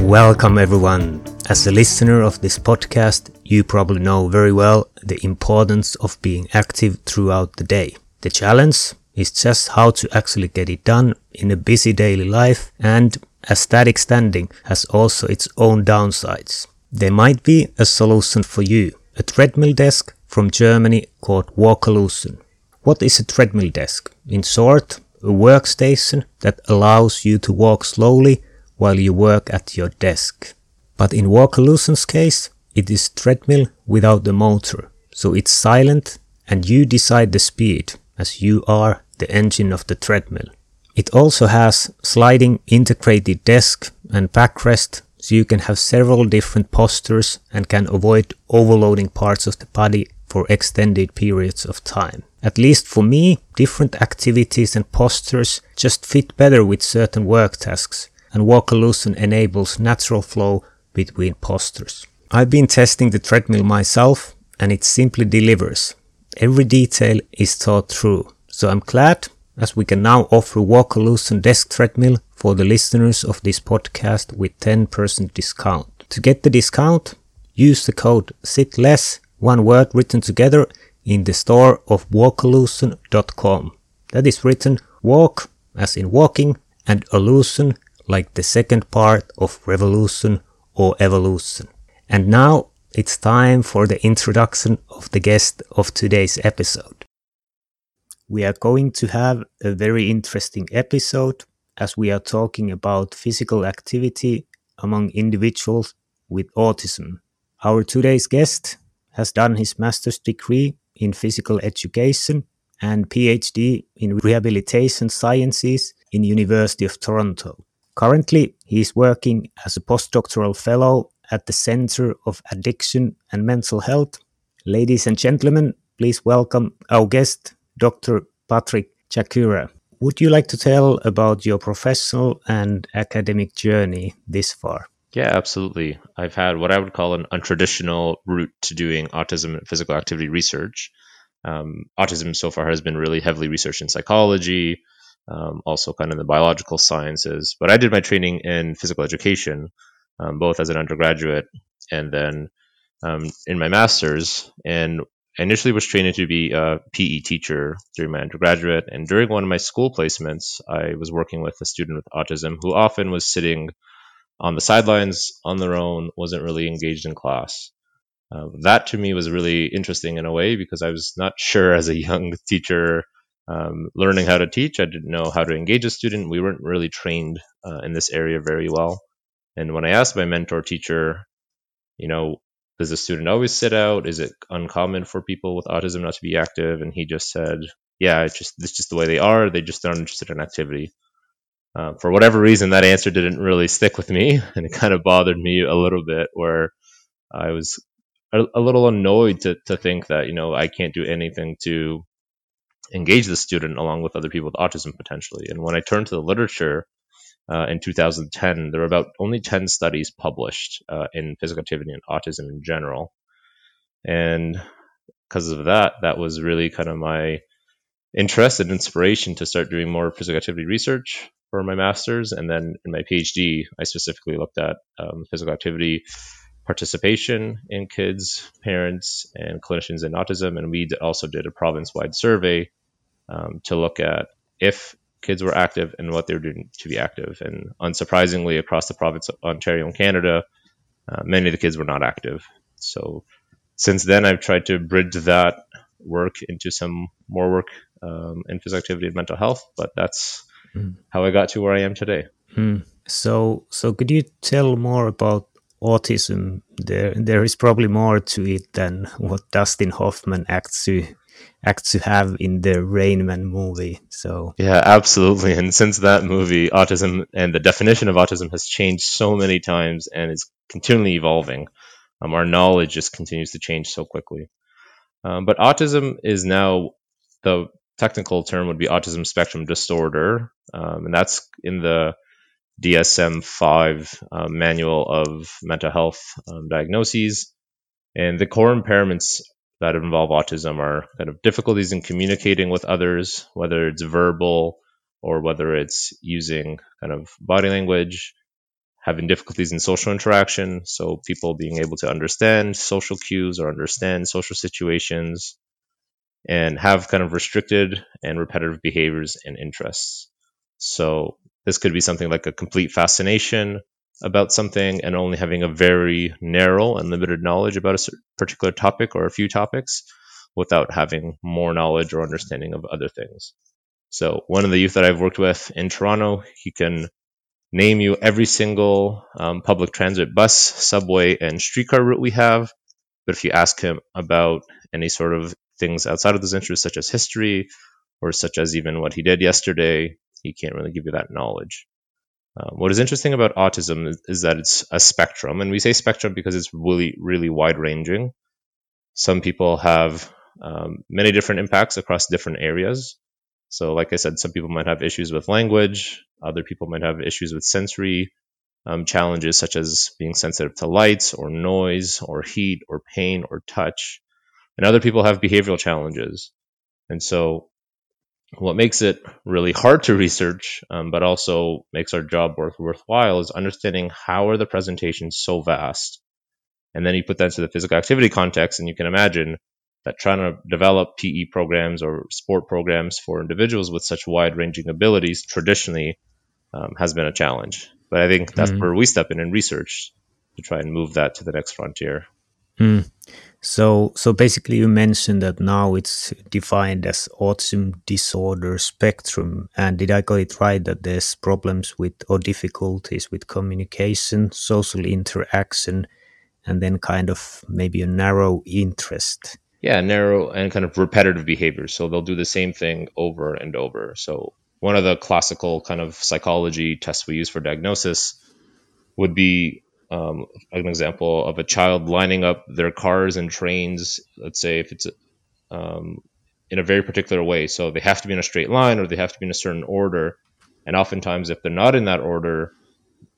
Welcome, everyone. As a listener of this podcast, you probably know very well the importance of being active throughout the day. The challenge is just how to actually get it done in a busy daily life, and a static standing has also its own downsides. There might be a solution for you a treadmill desk from Germany called Walkolution. What is a treadmill desk? In short, a workstation that allows you to walk slowly while you work at your desk. But in Walkolution's case, it is treadmill without the motor, so it's silent and you decide the speed as you are the engine of the treadmill. It also has sliding integrated desk and backrest so you can have several different postures and can avoid overloading parts of the body for extended periods of time. At least for me, different activities and postures just fit better with certain work tasks, and Walkolution enables natural flow between postures. I've been testing the treadmill myself and it simply delivers. Every detail is thought through. So I'm glad as we can now offer Walkalution desk treadmill for the listeners of this podcast with 10% discount. To get the discount, use the code SITLESS, one word written together, in the store of walkolution.com. That is written walk as in walking and illusion like the second part of revolution or evolution. And now it's time for the introduction of the guest of today's episode. We are going to have a very interesting episode as we are talking about physical activity among individuals with autism. Our today's guest has done his master's degree in physical education and PhD in rehabilitation sciences in University of Toronto. Currently, he is working as a postdoctoral fellow at the Center of Addiction and Mental Health. Ladies and gentlemen, please welcome our guest, Dr. Patrick Jachyra. Would you like to tell about your professional and academic journey this far? Yeah, absolutely. I've had what I would call an untraditional route to doing autism and physical activity research. Um, autism so far has been really heavily researched in psychology, um, also kind of the biological sciences. But I did my training in physical education, um, both as an undergraduate and then um, in my master's. And initially was trained to be a PE teacher during my undergraduate. And during one of my school placements, I was working with a student with autism who often was sitting on the sidelines on their own, wasn't really engaged in class. Uh, that to me was really interesting in a way because I was not sure as a young teacher um, learning how to teach. I didn't know how to engage a student. We weren't really trained uh, in this area very well. And when I asked my mentor teacher, you know, does a student always sit out? Is it uncommon for people with autism not to be active? And he just said, yeah, it's just it's just the way they are. They just aren't interested in activity. Uh, for whatever reason, that answer didn't really stick with me, and it kind of bothered me a little bit. Where I was a, a little annoyed to to think that you know I can't do anything to engage the student along with other people with autism potentially. And when I turned to the literature uh, in 2010, there were about only 10 studies published uh, in physical activity and autism in general. And because of that, that was really kind of my interest and inspiration to start doing more physical activity research for my master's. And then in my PhD, I specifically looked at um, physical activity participation in kids, parents, and clinicians in autism. And we also did a province wide survey um, to look at if kids were active and what they were doing to be active. And unsurprisingly, across the province of Ontario and Canada, uh, many of the kids were not active. So since then, I've tried to bridge that work into some more work um, in physical activity and mental health. But that's mm. how I got to where I am today. Mm. So, so could you tell more about autism? There, there is probably more to it than what Dustin Hoffman acts to act to have in the Rain Man movie. So yeah, absolutely. And since that movie, autism and the definition of autism has changed so many times and is continually evolving. Um, our knowledge just continues to change so quickly. Um, but autism is now the technical term would be autism spectrum disorder, um, and that's in the DSM 5 uh, manual of mental health um, diagnoses. And the core impairments that involve autism are kind of difficulties in communicating with others, whether it's verbal or whether it's using kind of body language, having difficulties in social interaction. So people being able to understand social cues or understand social situations and have kind of restricted and repetitive behaviors and interests. So this could be something like a complete fascination about something and only having a very narrow and limited knowledge about a particular topic or a few topics without having more knowledge or understanding of other things. So one of the youth that I've worked with in Toronto, he can name you every single um, public transit bus, subway, and streetcar route we have. But if you ask him about any sort of things outside of those interests, such as history or such as even what he did yesterday, he can't really give you that knowledge. Um, what is interesting about autism is, is, that it's a spectrum, and we say spectrum because it's really, really wide ranging. Some people have um, many different impacts across different areas. So, like I said, some people might have issues with language, other people might have issues with sensory um, challenges, such as being sensitive to lights or noise or heat or pain or touch. And other people have behavioral challenges. And so, what makes it really hard to research, um, but also makes our job work worthwhile, is understanding how are the presentations so vast. And then you put that into the physical activity context, and you can imagine that trying to develop PE programs or sport programs for individuals with such wide ranging abilities traditionally um, has been a challenge. But I think that's mm. where we step in in research to try and move that to the next frontier. Mm. So, so basically, you mentioned that now it's defined as autism disorder spectrum. And did I got it right that there's problems with or difficulties with communication, social interaction, and then kind of maybe a narrow interest? yeah, narrow and kind of repetitive behaviors. So they'll do the same thing over and over. So one of the classical kind of psychology tests we use for diagnosis would be um, an example of a child lining up their cars and trains. Let's say if it's um, in a very particular way, so they have to be in a straight line or they have to be in a certain order. And oftentimes, if they're not in that order,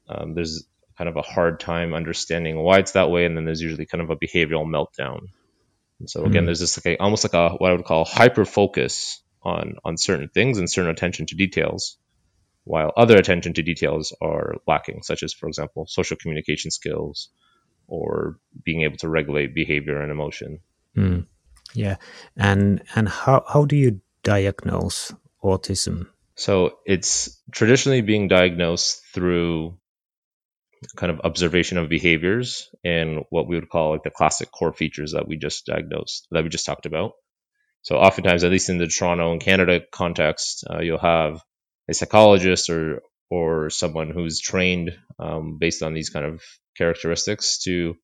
um, there's kind of a hard time understanding why it's that way, and then there's usually kind of a behavioral meltdown. And so again, mm there's this like a, almost like a what I would call hyper focus on on certain things and certain attention to details, while other attention to details are lacking, such as for example social communication skills or being able to regulate behavior and emotion. Mm. Yeah, and and how how do you diagnose autism? So it's traditionally being diagnosed through kind of observation of behaviors and what we would call like the classic core features that we just diagnosed that we just talked about so oftentimes at least in the toronto and canada context uh, you'll have a psychologist or or someone who's trained um, based on these kind of characteristics to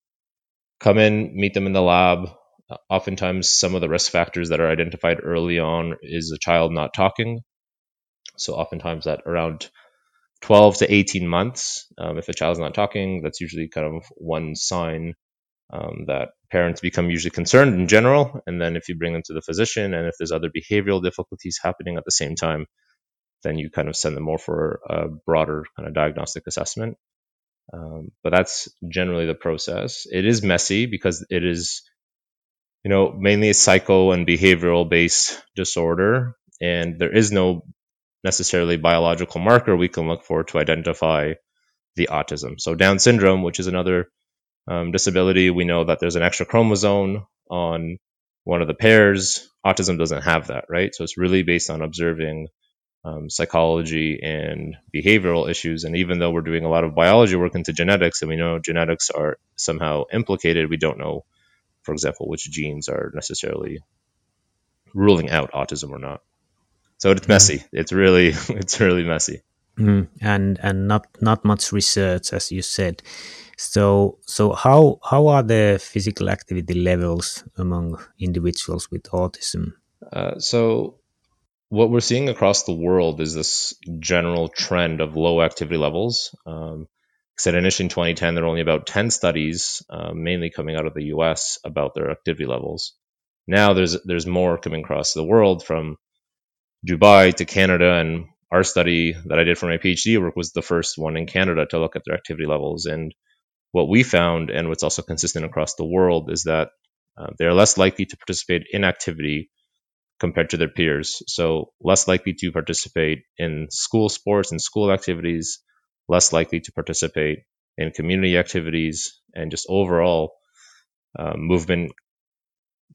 come in meet them in the lab uh, oftentimes some of the risk factors that are identified early on is a child not talking so oftentimes at around 12 to 18 months. Um, if a child's not talking, that's usually kind of one sign um, that parents become usually concerned in general. And then if you bring them to the physician and if there's other behavioral difficulties happening at the same time, then you kind of send them more for a broader kind of diagnostic assessment. Um, but that's generally the process. It is messy because it is, you know, mainly a psycho and behavioral based disorder. And there is no necessarily biological marker we can look for to identify the autism. So Down syndrome, which is another um, disability, we know that there's an extra chromosome on one of the pairs. Autism doesn't have that, right? So it's really based on observing um, psychology and behavioral issues. And even though we're doing a lot of biology work into genetics, and we know genetics are somehow implicated, we don't know, for example, which genes are necessarily ruling out autism or not. So it's messy. It's really it's really messy. Mm, and and not not much research, as you said. So so how how are the physical activity levels among individuals with autism? Uh, so what we're seeing across the world is this general trend of low activity levels. Um, said initially in 2010 there were only about 10 studies, uh, mainly coming out of the U.S. about their activity levels. Now there's there's more coming across the world from Dubai to Canada, and our study that I did for my PhD work was the first one in Canada to look at their activity levels. And what we found, and what's also consistent across the world, is that uh, they're less likely to participate in activity compared to their peers. So less likely to participate in school sports and school activities, less likely to participate in community activities, and just overall uh, movement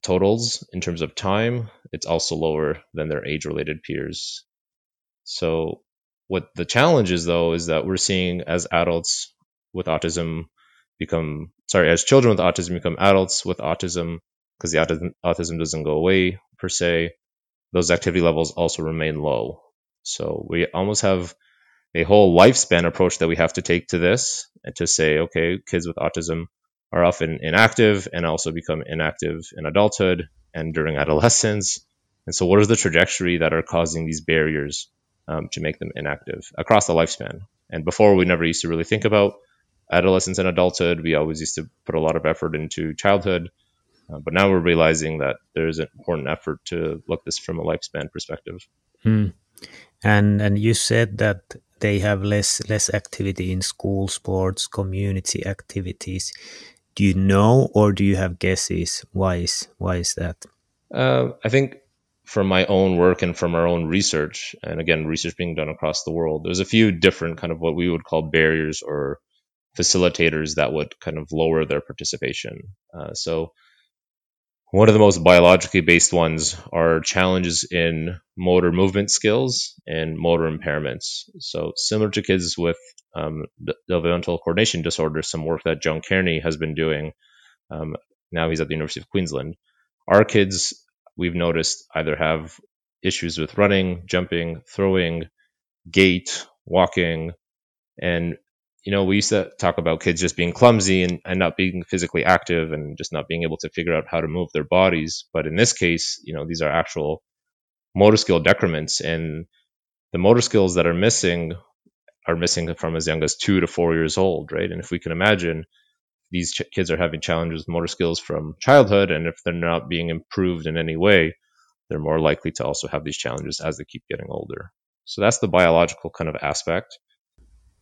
totals in terms of time, it's also lower than their age related peers. So, what the challenge is though is that we're seeing as adults with autism become, sorry, as children with autism become adults with autism, because the autism, autism doesn't go away per se, those activity levels also remain low. So, we almost have a whole lifespan approach that we have to take to this and to say, okay, kids with autism are often inactive and also become inactive in adulthood and during adolescence. And so, what is the trajectory that are causing these barriers um, to make them inactive across the lifespan? And before, we never used to really think about adolescence and adulthood. We always used to put a lot of effort into childhood. Uh, but now we're realizing that there's an important effort to look this from a lifespan perspective. Hmm. And and you said that they have less less activity in school sports, community activities do you know or do you have guesses why is why is that uh, i think from my own work and from our own research and again research being done across the world there's a few different kind of what we would call barriers or facilitators that would kind of lower their participation uh, so one of the most biologically based ones are challenges in motor movement skills and motor impairments. So, similar to kids with um, developmental coordination disorder, some work that John Cairney has been doing. Um, now he's at the University of Queensland. Our kids, we've noticed, either have issues with running, jumping, throwing, gait, walking, and you know, we used to talk about kids just being clumsy and, and not being physically active and just not being able to figure out how to move their bodies. But in this case, you know, these are actual motor skill decrements and the motor skills that are missing are missing from as young as two to four years old, right? And if we can imagine these ch- kids are having challenges with motor skills from childhood, and if they're not being improved in any way, they're more likely to also have these challenges as they keep getting older. So that's the biological kind of aspect.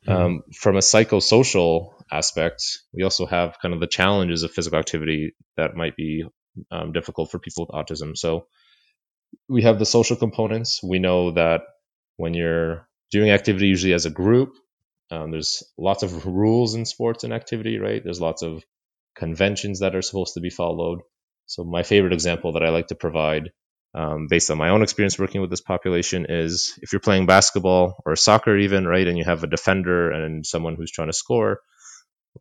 Mm-hmm. Um, from a psychosocial aspect, we also have kind of the challenges of physical activity that might be um, difficult for people with autism. So we have the social components. We know that when you're doing activity, usually as a group, um, there's lots of rules in sports and activity, right? There's lots of conventions that are supposed to be followed. So my favorite example that I like to provide um, based on my own experience working with this population is if you're playing basketball or soccer even right and you have a defender and someone who's trying to score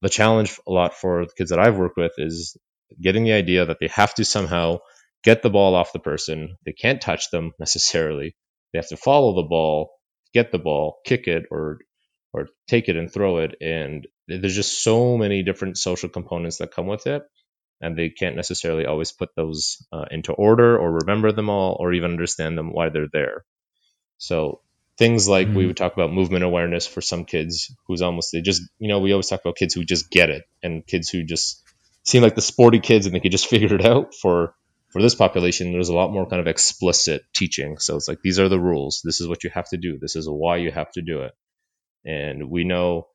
the challenge a lot for the kids that i've worked with is getting the idea that they have to somehow get the ball off the person. They can't touch them necessarily. They have to follow the ball get the ball kick it or or take it and throw it. And there's just so many different social components that come with it and they can't necessarily always put those uh, into order or remember them all or even understand them why they're there. So things like mm-hmm. we would talk about movement awareness for some kids who's almost they just you know we always talk about kids who just get it and kids who just seem like the sporty kids and they could just figure it out. For for this population there's a lot more kind of explicit teaching. So it's like these are the rules. This is what you have to do. This is why you have to do it. And we know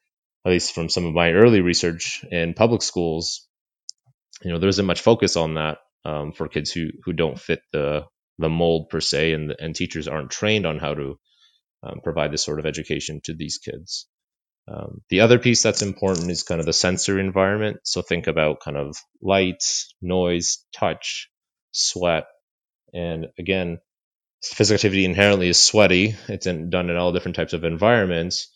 at least from some of my early research in public schools you know there isn't much focus on that um, for kids who who don't fit the the mold per se, and and teachers aren't trained on how to um, provide this sort of education to these kids. Um, the other piece that's important is kind of the sensory environment. So think about kind of light, noise, touch, sweat, and again, physical activity inherently is sweaty. It's in, done in all different types of environments.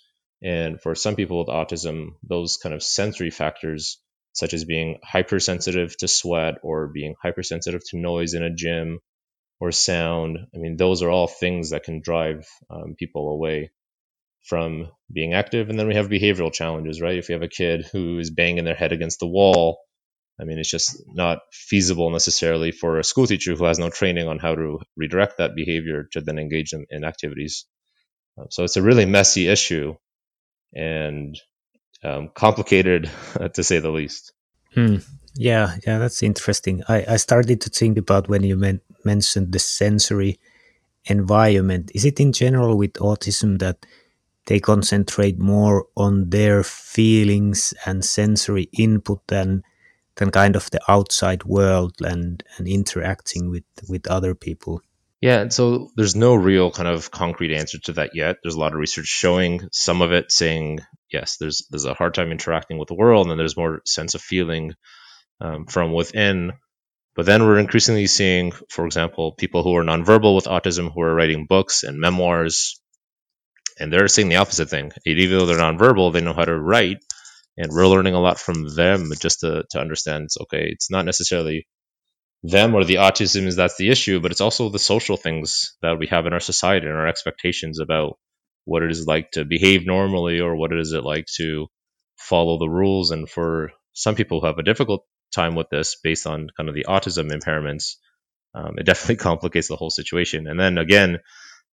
And for some people with autism, those kind of sensory factors such as being hypersensitive to sweat or being hypersensitive to noise in a gym or sound. I mean, those are all things that can drive um, people away from being active. And then we have behavioral challenges, right? If you have a kid who is banging their head against the wall, I mean, it's just not feasible necessarily for a school teacher who has no training on how to redirect that behavior to then engage them in activities. Um, so it's a really messy issue. And um, complicated to say the least. Hmm. Yeah, yeah, that's interesting. I, I started to think about when you men- mentioned the sensory environment. Is it in general with autism that they concentrate more on their feelings and sensory input than than kind of the outside world and and interacting with with other people? Yeah, and so there's no real kind of concrete answer to that yet. There's a lot of research showing some of it saying yes, there's there's a hard time interacting with the world, and there's more sense of feeling um, from within. But then we're increasingly seeing, for example, people who are nonverbal with autism who are writing books and memoirs, and they're saying the opposite thing. Even though they're nonverbal, they know how to write, and we're learning a lot from them just to to understand. Okay. It's not necessarily them or the autism is that's the issue, but it's also the social things that we have in our society and our expectations about what it is like to behave normally or what it is it like to follow the rules. And for some people who have a difficult time with this based on kind of the autism impairments, um, it definitely complicates the whole situation. And then again,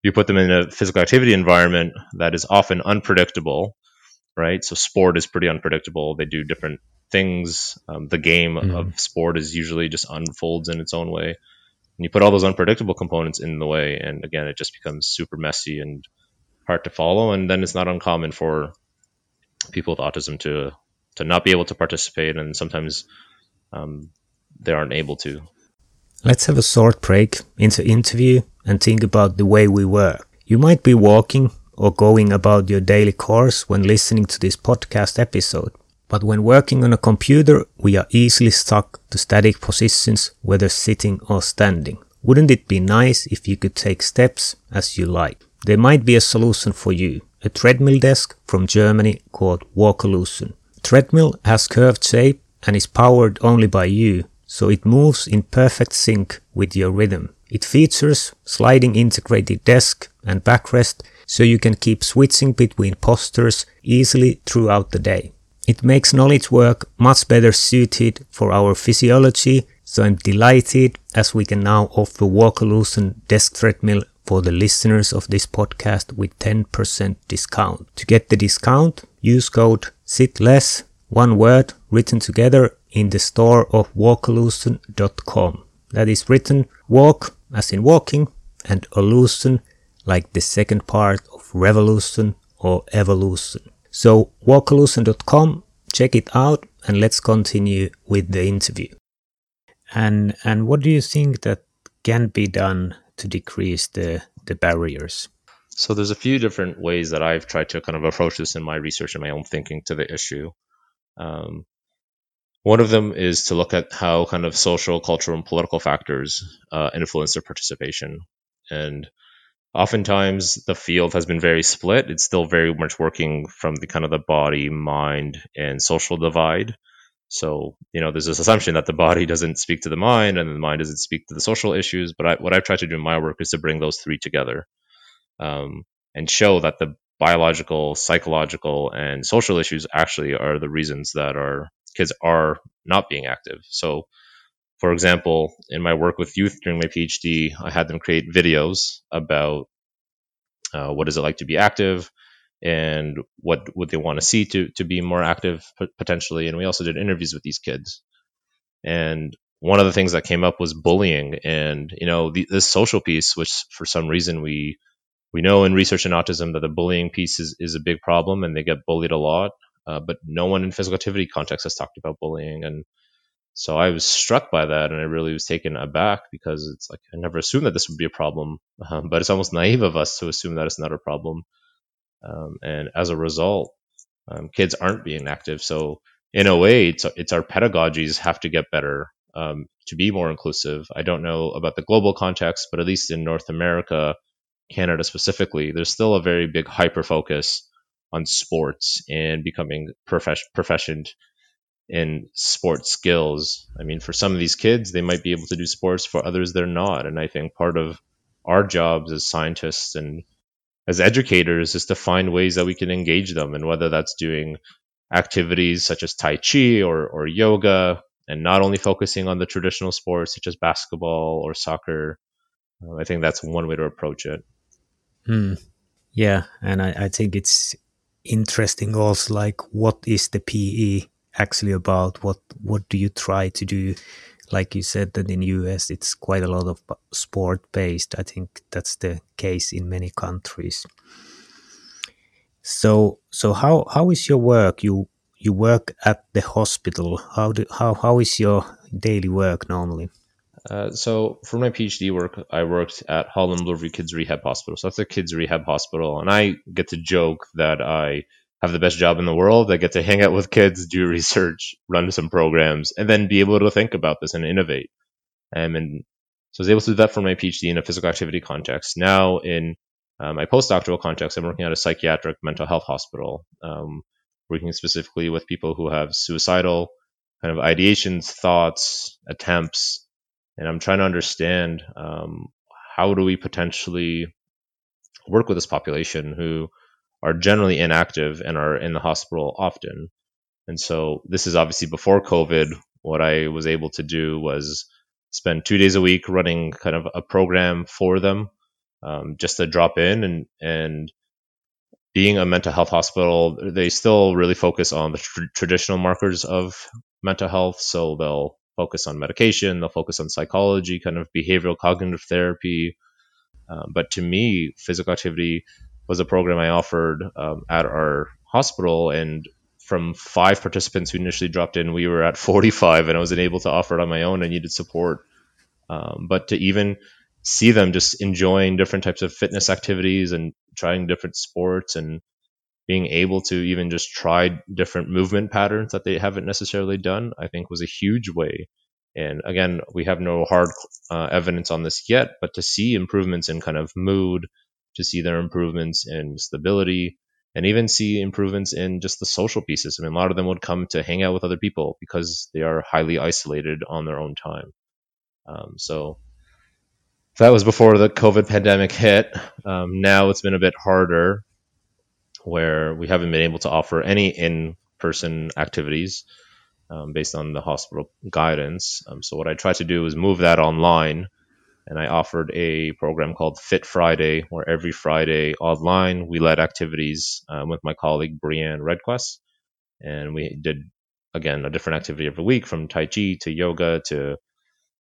you put them in a physical activity environment that is often unpredictable, right? So sport is pretty unpredictable. They do different things. Um, the game mm. of sport is usually just unfolds in its own way. And you put all those unpredictable components in the way, and again, it just becomes super messy and hard to follow. And then it's not uncommon for people with autism to to not be able to participate, and sometimes um, they aren't able to. Let's have a short break into interview and think about the way we work. You might be walking or going about your daily course when listening to this podcast episode. But when working on a computer, we are easily stuck to static positions, whether sitting or standing. Wouldn't it be nice if you could take steps as you like? There might be a solution for you. A treadmill desk from Germany called Walkolution. Treadmill has curved shape and is powered only by you, so it moves in perfect sync with your rhythm. It features sliding integrated desk and backrest so you can keep switching between postures easily throughout the day. It makes knowledge work much better suited for our physiology, so I'm delighted as we can now offer Walkolution desk treadmill for the listeners of this podcast with 10% discount. To get the discount, use code SITLESS, one word written together in the store of walkolution.com. That is written walk as in walking and illusion like the second part of revolution or evolution. So walkolution.com, check it out and let's continue with the interview. And and what do you think that can be done to decrease the, the barriers? So there's a few different ways that I've tried to kind of approach this in my research and my own thinking to the issue. Um, one of them is to look at how kind of social, cultural, and political factors uh, influence their participation. And oftentimes the field has been very split. It's still very much working from the kind of the body, mind, and social divide. So, you know, there's this assumption that the body doesn't speak to the mind and the mind doesn't speak to the social issues. But I, what I've tried to do in my work is to bring those three together um, and show that the biological, psychological, and social issues actually are the reasons that our kids are not being active. So, for example, in my work with youth during my PhD, I had them create videos about uh, what is it like to be active and what would they want to see to to be more active potentially. And we also did interviews with these kids. And one of the things that came up was bullying, and you know the, this social piece, which for some reason we we know in research in autism that the bullying piece is, is a big problem, and they get bullied a lot. Uh, but no one in physical activity context has talked about bullying, and so I was struck by that, and I really was taken aback because it's like I never assumed that this would be a problem, um, but it's almost naive of us to assume that it's not a problem. Um, and as a result, um, kids aren't being active. So in a way, it's it's our pedagogies have to get better um, to be more inclusive. I don't know about the global context, but at least in North America, Canada specifically, there's still a very big hyper focus on sports and becoming profes- professioned in sports skills. I mean, for some of these kids, they might be able to do sports, for others, they're not. And I think part of our jobs as scientists and as educators is to find ways that we can engage them, and whether that's doing activities such as Tai Chi or, or yoga, and not only focusing on the traditional sports such as basketball or soccer. Uh, I think that's one way to approach it. Hmm. Yeah, and I, I think it's interesting also like what is the PE actually about? What what do you try to do? Like you said that in US it's quite a lot of sport based. I think that's the case in many countries. So so how how is your work? You you work at the hospital. How do how how is your daily work normally? Uh, so for my PhD work, I worked at Holland Bloorview Kids Rehab Hospital. So that's a kids rehab hospital, and I get to joke that I have the best job in the world. I get to hang out with kids, do research, run some programs, and then be able to think about this and innovate. Um, and so I was able to do that for my PhD in a physical activity context. Now in uh, my postdoctoral context, I'm working at a psychiatric mental health hospital, um, working specifically with people who have suicidal kind of ideations, thoughts, attempts, and I'm trying to understand um, how do we potentially work with this population who are generally inactive and are in the hospital often. And so this is obviously before COVID. What I was able to do was spend two days a week running kind of a program for them, um, just to drop in and and being a mental health hospital, they still really focus on the tr- traditional markers of mental health. So they'll focus on medication, they'll focus on psychology, kind of behavioral cognitive therapy. Um, but to me, physical activity was a program I offered um, at our hospital. And from five participants who initially dropped in, we were at 45, and I wasn't able to offer it on my own. I needed support. Um, but to even see them just enjoying different types of fitness activities and trying different sports and being able to even just try different movement patterns that they haven't necessarily done, I think was a huge way. And again, we have no hard uh, evidence on this yet, but to see improvements in kind of mood, to see their improvements in stability, and even see improvements in just the social pieces. I mean, a lot of them would come to hang out with other people because they are highly isolated on their own time. Um, so that was before the COVID pandemic hit. Um, now it's been a bit harder where we haven't been able to offer any in person activities um, based on the hospital guidance. Um, so, what I tried to do was move that online. And I offered a program called Fit Friday, where every Friday online we led activities um, with my colleague Brianne Redquest. And we did, again, a different activity every week from Tai Chi to yoga to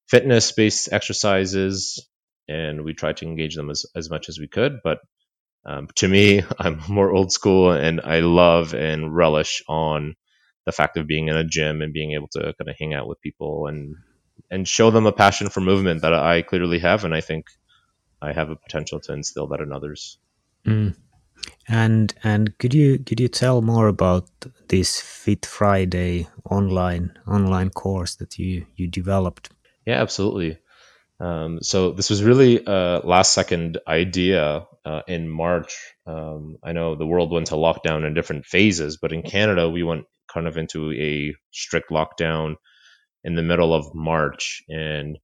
fitness based exercises and we tried to engage them as, as much as we could. But um, to me, I'm more old school and I love and relish on the fact of being in a gym and being able to kind of hang out with people and and show them a passion for movement that I clearly have, and I think I have a potential to instill that in others. Mm. And and could you could you tell more about this Fit Friday online online course that you you developed? Yeah, absolutely. Um, so this was really a last second idea uh, in March. Um, I know the world went to lockdown in different phases, but in Canada, we went kind of into a strict lockdown in the middle of March. And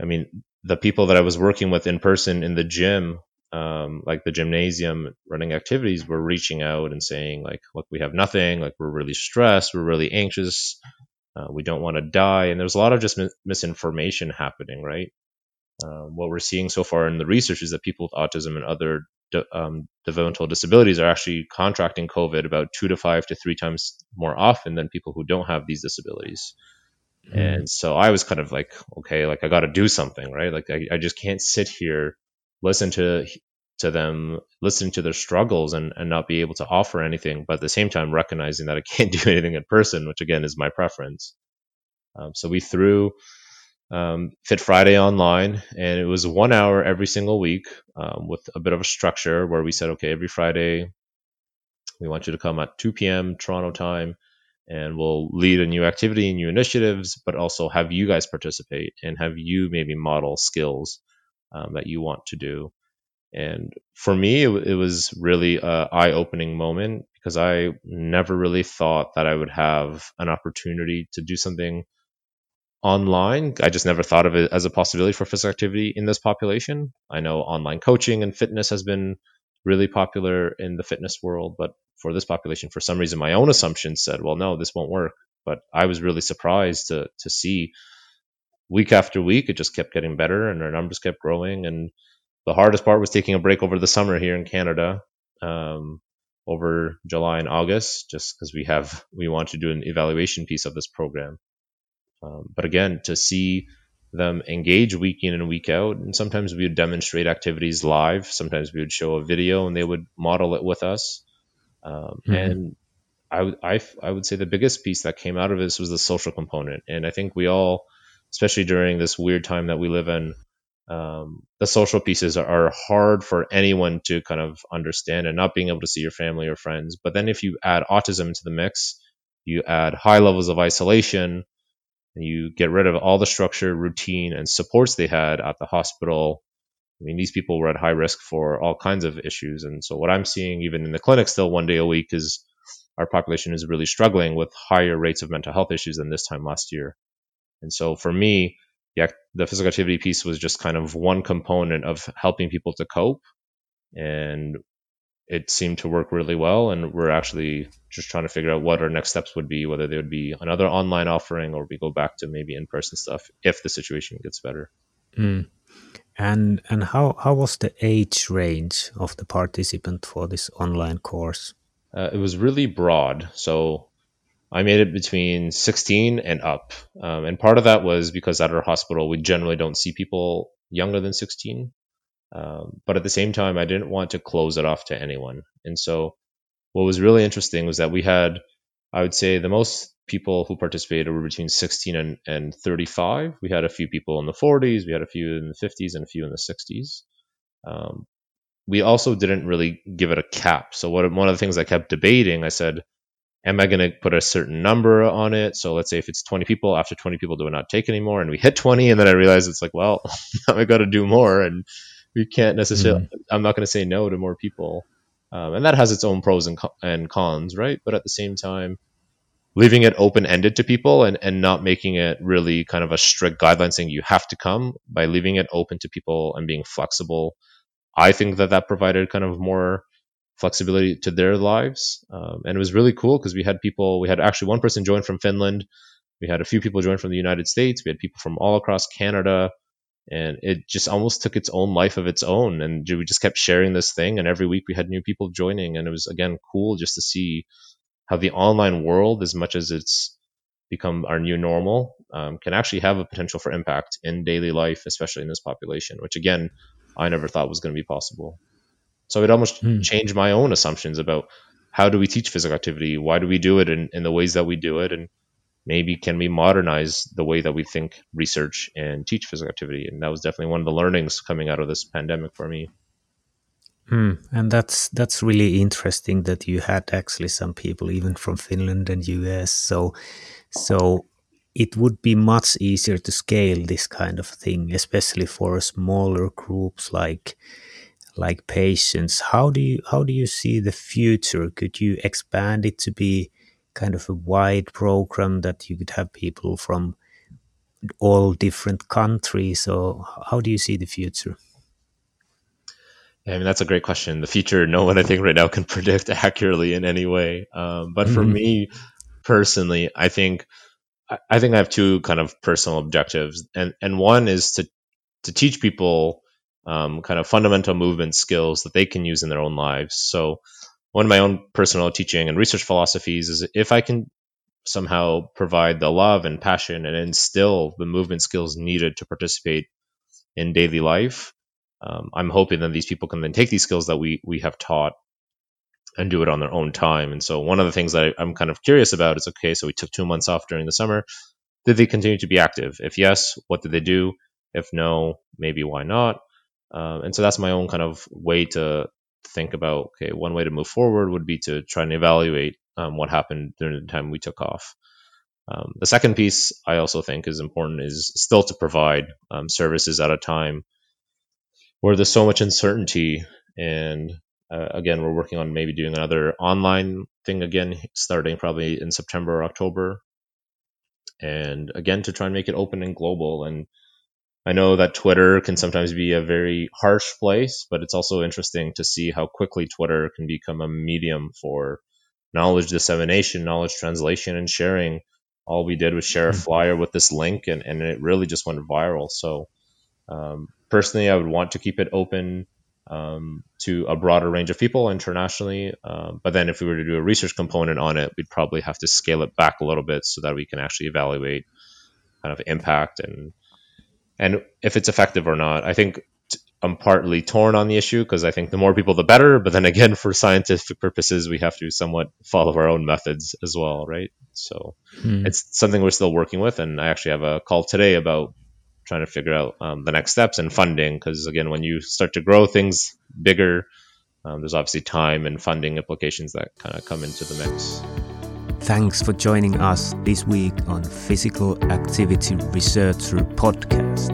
I mean, the people that I was working with in person in the gym, um, like the gymnasium running activities, were reaching out and saying, like, look, we have nothing. Like, we're really stressed. We're really anxious. Uh, we don't want to die. And there's a lot of just misinformation happening, right? Uh, what we're seeing so far in the research is that people with autism and other de- um, developmental disabilities are actually contracting COVID about two to five to three times more often than people who don't have these disabilities. Mm. And so I was kind of like, okay, like I got to do something, right? Like I, I just can't sit here, listen to to them, listen to their struggles, and and not be able to offer anything, but at the same time recognizing that I can't do anything in person, which again is my preference. Um, so we threw um, Fit Friday online, and it was one hour every single week um, with a bit of a structure where we said, okay, every Friday we want you to come at 2 p.m. Toronto time, and we'll lead a new activity, and new initiatives, but also have you guys participate and have you maybe model skills um, that you want to do. And for me, it, it was really a eye-opening moment because I never really thought that I would have an opportunity to do something online. I just never thought of it as a possibility for physical activity in this population. I know online coaching and fitness has been really popular in the fitness world, but for this population, for some reason, my own assumptions said, well, no, this won't work. But I was really surprised to to see week after week, it just kept getting better and our numbers kept growing. And the hardest part was taking a break over the summer here in Canada. Um, over July and August, just because we have we want to do an evaluation piece of this program. Um, but again, to see them engage week in and week out, and sometimes we would demonstrate activities live. Sometimes we would show a video and they would model it with us. Um, mm-hmm. And I, I, I would say the biggest piece that came out of this was the social component. And I think we all, especially during this weird time that we live in, um, the social pieces are, are, hard for anyone to kind of understand and not being able to see your family or friends. But then if you add autism into the mix, you add high levels of isolation, and you get rid of all the structure, routine, and supports they had at the hospital. I mean, these people were at high risk for all kinds of issues. And so what I'm seeing even in the clinic still one day a week is our population is really struggling with higher rates of mental health issues than this time last year. And so for me, the, the physical activity piece was just kind of one component of helping people to cope. And it seemed to work really well. And we're actually just trying to figure out what our next steps would be, whether there would be another online offering or we go back to maybe in person stuff if the situation gets better. Mm. And and how, how was the age range of the participant for this online course? Uh, it was really broad. So I made it between 16 and up. Um, and part of that was because at our hospital, we generally don't see people younger than 16. Um, but at the same time, I didn't want to close it off to anyone. And so what was really interesting was that we had, I would say, the most people who participated were between 16 and, and 35. We had a few people in the 40s, we had a few in the 50s, and a few in the 60s. Um, we also didn't really give it a cap. So what one of the things I kept debating, I said, am I going to put a certain number on it? So let's say if it's 20 people, after 20 people, do I not take anymore? And we hit 20, and then I realized it's like, well, I got to do more, and we can't necessarily mm-hmm. i'm not going to say no to more people um, and that has its own pros and, co- and cons right but at the same time leaving it open ended to people and, and not making it really kind of a strict guideline saying you have to come by leaving it open to people and being flexible i think that that provided kind of more flexibility to their lives. Um, and it was really cool because we had people we had actually one person join from finland. We had a few people join from the united states. We had people from all across canada. And it just almost took its own life of its own. And we just kept sharing this thing. And every week we had new people joining. And it was again cool just to see how the online world as much as it's become our new normal um, can actually have a potential for impact in daily life especially in this population which again i never thought was going to be possible so it almost hmm. changed my own assumptions about how do we teach physical activity why do we do it in, in the ways that we do it and maybe can we modernize the way that we think, research, and teach physical activity? And that was definitely one of the learnings coming out of this pandemic for me. Mm, and that's that's really interesting that you had actually some people even from Finland and US. So so it would be much easier to scale this kind of thing, especially for smaller groups like like patients. How do you how do you see the future? Could you expand it to be kind of a wide program that you could have people from all different countries or how do you see the future I mean, that's a great question. The future, no one I think right now can predict accurately in any way. Um, but for mm-hmm. me personally, I think I think I have two kind of personal objectives, and and one is to to teach people um, kind of fundamental movement skills that they can use in their own lives. So one of my own personal teaching and research philosophies is if I can somehow provide the love and passion and instill the movement skills needed to participate in daily life, um, I'm hoping that these people can then take these skills that we we have taught and do it on their own time. And so one of the things that I, I'm kind of curious about is okay, so we took two months off during the summer. Did they continue to be active? If yes, what did they do? If no, maybe why not? Um, and so that's my own kind of way to think about okay, one way to move forward would be to try and evaluate um, what happened during the time we took off. Um, the second piece I also think is important is still to provide um, services at a time where there's so much uncertainty. And uh, again, we're working on maybe doing another online thing again, starting probably in September or October. And again, to try and make it open and global and I know that Twitter can sometimes be a very harsh place, but it's also interesting to see how quickly Twitter can become a medium for knowledge dissemination, knowledge translation, and sharing. All we did was share a hmm. flyer with this link, and, and it really just went viral. So, um, personally, I would want to keep it open um, to a broader range of people internationally. Um, but then if we were to do a research component on it, we'd probably have to scale it back a little bit so that we can actually evaluate kind of impact and and if it's effective or not. I think I'm partly torn on the issue because I think the more people, the better. But then again, for scientific purposes, we have to somewhat follow our own methods as well, right? So hmm. it's something we're still working with. And I actually have a call today about trying to figure out um, the next steps and funding. Because again, when you start to grow things bigger, um, there's obviously time and funding implications that kind of come into the mix. Thanks for joining us this week on Physical Activity Researcher Podcast.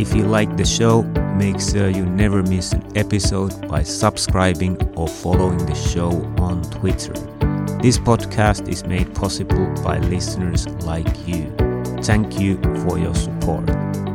If you like the show, make sure you never miss an episode by subscribing or following the show on Twitter. This podcast is made possible by listeners like you. Thank you for your support.